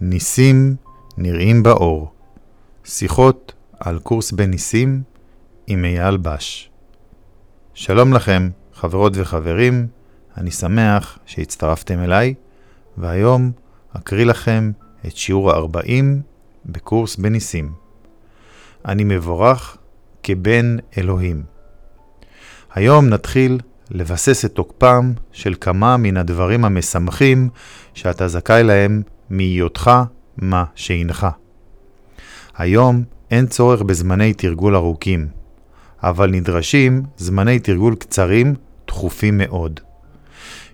ניסים נראים באור. שיחות על קורס בניסים עם אייל בש. שלום לכם, חברות וחברים, אני שמח שהצטרפתם אליי, והיום אקריא לכם את שיעור ה-40 בקורס בניסים. אני מבורך כבן אלוהים. היום נתחיל לבסס את תוקפם של כמה מן הדברים המשמחים שאתה זכאי להם מהיותך מה שהנך. היום אין צורך בזמני תרגול ארוכים, אבל נדרשים זמני תרגול קצרים, תכופים מאוד.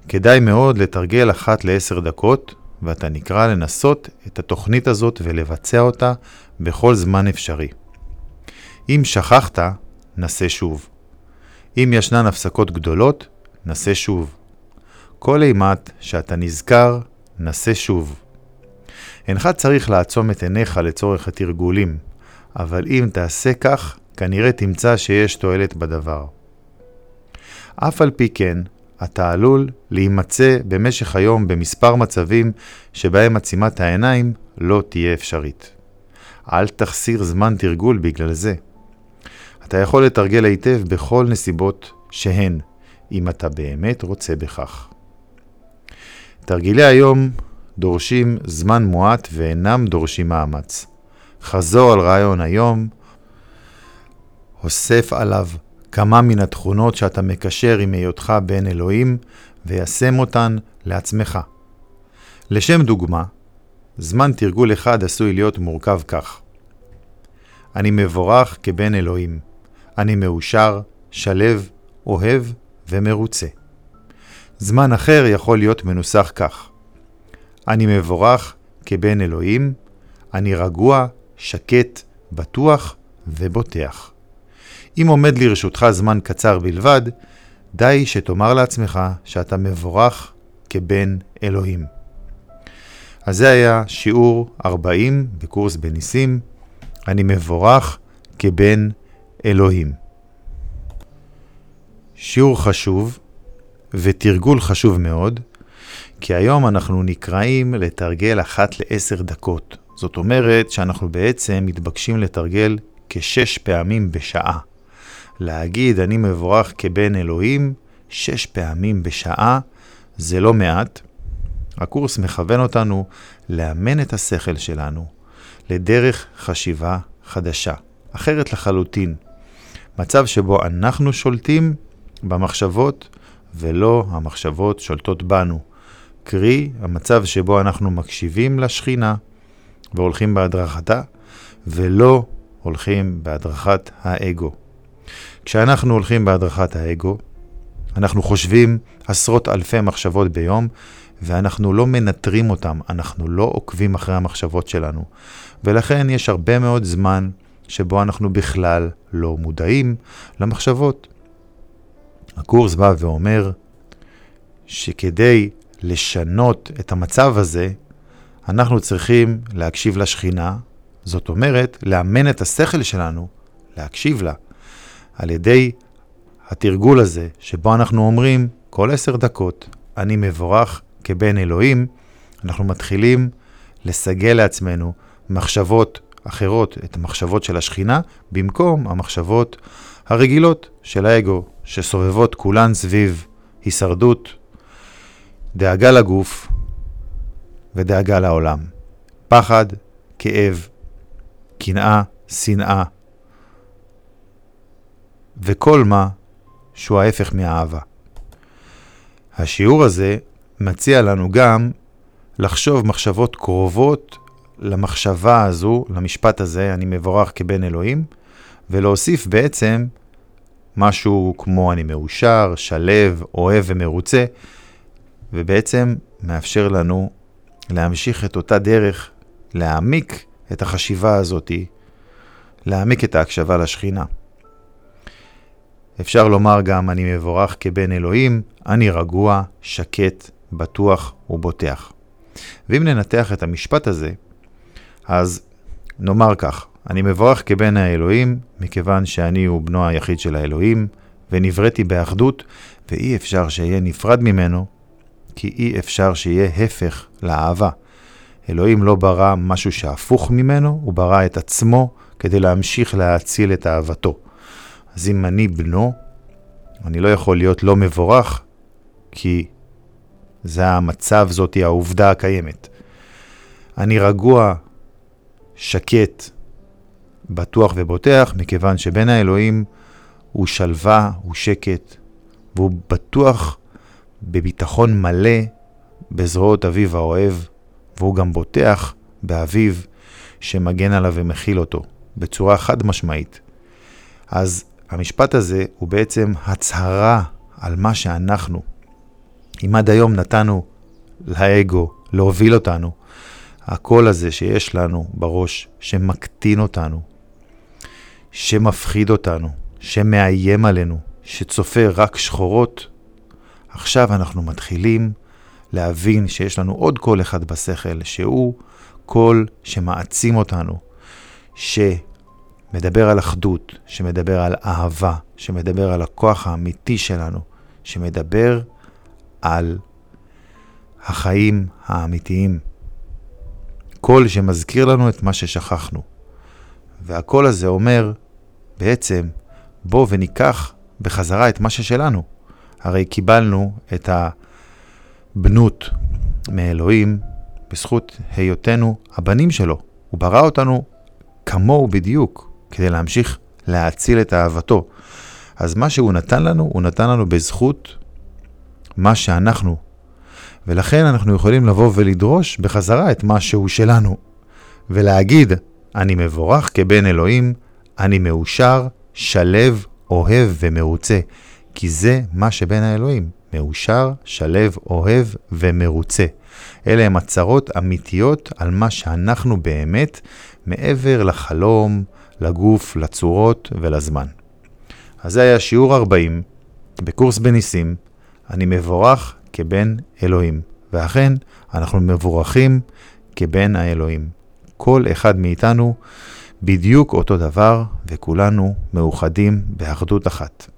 כדאי מאוד לתרגל אחת לעשר דקות, ואתה נקרא לנסות את התוכנית הזאת ולבצע אותה בכל זמן אפשרי. אם שכחת, נסה שוב. אם ישנן הפסקות גדולות, נסה שוב. כל אימת שאתה נזכר, נסה שוב. אינך צריך לעצום את עיניך לצורך התרגולים, אבל אם תעשה כך, כנראה תמצא שיש תועלת בדבר. אף על פי כן, אתה עלול להימצא במשך היום במספר מצבים שבהם עצימת העיניים לא תהיה אפשרית. אל תחסיר זמן תרגול בגלל זה. אתה יכול לתרגל היטב בכל נסיבות שהן, אם אתה באמת רוצה בכך. תרגילי היום דורשים זמן מועט ואינם דורשים מאמץ. חזור על רעיון היום, אוסף עליו כמה מן התכונות שאתה מקשר עם היותך בן אלוהים, ויישם אותן לעצמך. לשם דוגמה, זמן תרגול אחד עשוי להיות מורכב כך: אני מבורך כבן אלוהים. אני מאושר, שלב, אוהב ומרוצה. זמן אחר יכול להיות מנוסח כך: אני מבורך כבן אלוהים, אני רגוע, שקט, בטוח ובוטח. אם עומד לרשותך זמן קצר בלבד, די שתאמר לעצמך שאתה מבורך כבן אלוהים. אז זה היה שיעור 40 בקורס בניסים. אני מבורך כבן אלוהים. שיעור חשוב ותרגול חשוב מאוד, כי היום אנחנו נקראים לתרגל אחת לעשר דקות. זאת אומרת שאנחנו בעצם מתבקשים לתרגל כשש פעמים בשעה. להגיד אני מבורך כבן אלוהים שש פעמים בשעה זה לא מעט. הקורס מכוון אותנו לאמן את השכל שלנו לדרך חשיבה חדשה, אחרת לחלוטין. מצב שבו אנחנו שולטים במחשבות ולא המחשבות שולטות בנו. קרי, המצב שבו אנחנו מקשיבים לשכינה והולכים בהדרכתה, ולא הולכים בהדרכת האגו. כשאנחנו הולכים בהדרכת האגו, אנחנו חושבים עשרות אלפי מחשבות ביום, ואנחנו לא מנטרים אותם, אנחנו לא עוקבים אחרי המחשבות שלנו. ולכן יש הרבה מאוד זמן שבו אנחנו בכלל לא מודעים למחשבות. הקורס בא ואומר שכדי לשנות את המצב הזה, אנחנו צריכים להקשיב לשכינה, זאת אומרת, לאמן את השכל שלנו, להקשיב לה, על ידי התרגול הזה, שבו אנחנו אומרים כל עשר דקות, אני מבורך כבן אלוהים, אנחנו מתחילים לסגל לעצמנו מחשבות אחרות, את המחשבות של השכינה, במקום המחשבות הרגילות של האגו, שסובבות כולן סביב הישרדות, דאגה לגוף ודאגה לעולם. פחד, כאב, קנאה, שנאה, וכל מה שהוא ההפך מהאהבה. השיעור הזה מציע לנו גם לחשוב מחשבות קרובות למחשבה הזו, למשפט הזה, אני מבורך כבן אלוהים, ולהוסיף בעצם משהו כמו אני מאושר, שלב, אוהב ומרוצה, ובעצם מאפשר לנו להמשיך את אותה דרך, להעמיק את החשיבה הזאתי, להעמיק את ההקשבה לשכינה. אפשר לומר גם אני מבורך כבן אלוהים, אני רגוע, שקט, בטוח ובוטח. ואם ננתח את המשפט הזה, אז נאמר כך, אני מבורך כבן האלוהים, מכיוון שאני הוא בנו היחיד של האלוהים, ונבראתי באחדות, ואי אפשר שאהיה נפרד ממנו, כי אי אפשר שיהיה הפך לאהבה. אלוהים לא ברא משהו שהפוך ממנו, הוא ברא את עצמו כדי להמשיך להאציל את אהבתו. אז אם אני בנו, אני לא יכול להיות לא מבורך, כי זה המצב, זאתי העובדה הקיימת. אני רגוע, שקט, בטוח ובוטח, מכיוון שבין האלוהים הוא שלווה, הוא שקט, והוא בטוח בביטחון מלא בזרועות אביו האוהב, והוא גם בוטח באביו שמגן עליו ומכיל אותו, בצורה חד משמעית. אז המשפט הזה הוא בעצם הצהרה על מה שאנחנו. אם עד היום נתנו לאגו להוביל אותנו, הקול הזה שיש לנו בראש, שמקטין אותנו, שמפחיד אותנו, שמאיים עלינו, שצופה רק שחורות, עכשיו אנחנו מתחילים להבין שיש לנו עוד קול אחד בשכל, שהוא קול שמעצים אותנו, שמדבר על אחדות, שמדבר על אהבה, שמדבר על הכוח האמיתי שלנו, שמדבר על החיים האמיתיים. קול שמזכיר לנו את מה ששכחנו. והקול הזה אומר, בעצם, בוא וניקח בחזרה את מה ששלנו. הרי קיבלנו את הבנות מאלוהים בזכות היותנו הבנים שלו. הוא ברא אותנו כמוהו בדיוק, כדי להמשיך להאציל את אהבתו. אז מה שהוא נתן לנו, הוא נתן לנו בזכות מה שאנחנו. ולכן אנחנו יכולים לבוא ולדרוש בחזרה את מה שהוא שלנו. ולהגיד, אני מבורך כבן אלוהים, אני מאושר, שלב, אוהב ומרוצה. כי זה מה שבין האלוהים, מאושר, שלב, אוהב ומרוצה. אלה הם הצהרות אמיתיות על מה שאנחנו באמת, מעבר לחלום, לגוף, לצורות ולזמן. אז זה היה שיעור 40 בקורס בניסים, אני מבורך כבן אלוהים. ואכן, אנחנו מבורכים כבן האלוהים. כל אחד מאיתנו בדיוק אותו דבר, וכולנו מאוחדים באחדות אחת.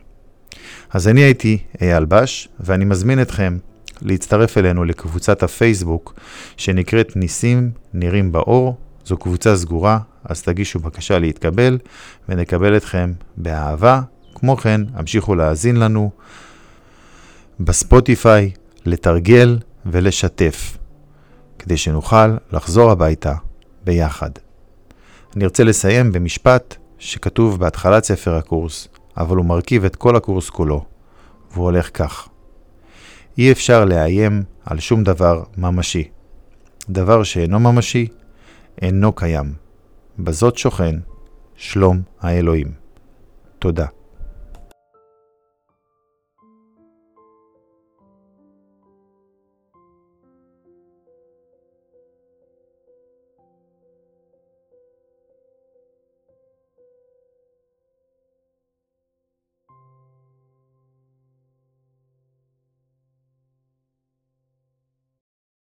אז אני הייתי אייל בש, ואני מזמין אתכם להצטרף אלינו לקבוצת הפייסבוק שנקראת ניסים נראים באור. זו קבוצה סגורה, אז תגישו בקשה להתקבל, ונקבל אתכם באהבה. כמו כן, המשיכו להאזין לנו בספוטיפיי, לתרגל ולשתף, כדי שנוכל לחזור הביתה ביחד. אני ארצה לסיים במשפט שכתוב בהתחלת ספר הקורס, אבל הוא מרכיב את כל הקורס כולו, והוא הולך כך: אי אפשר לאיים על שום דבר ממשי. דבר שאינו ממשי, אינו קיים. בזאת שוכן שלום האלוהים. תודה.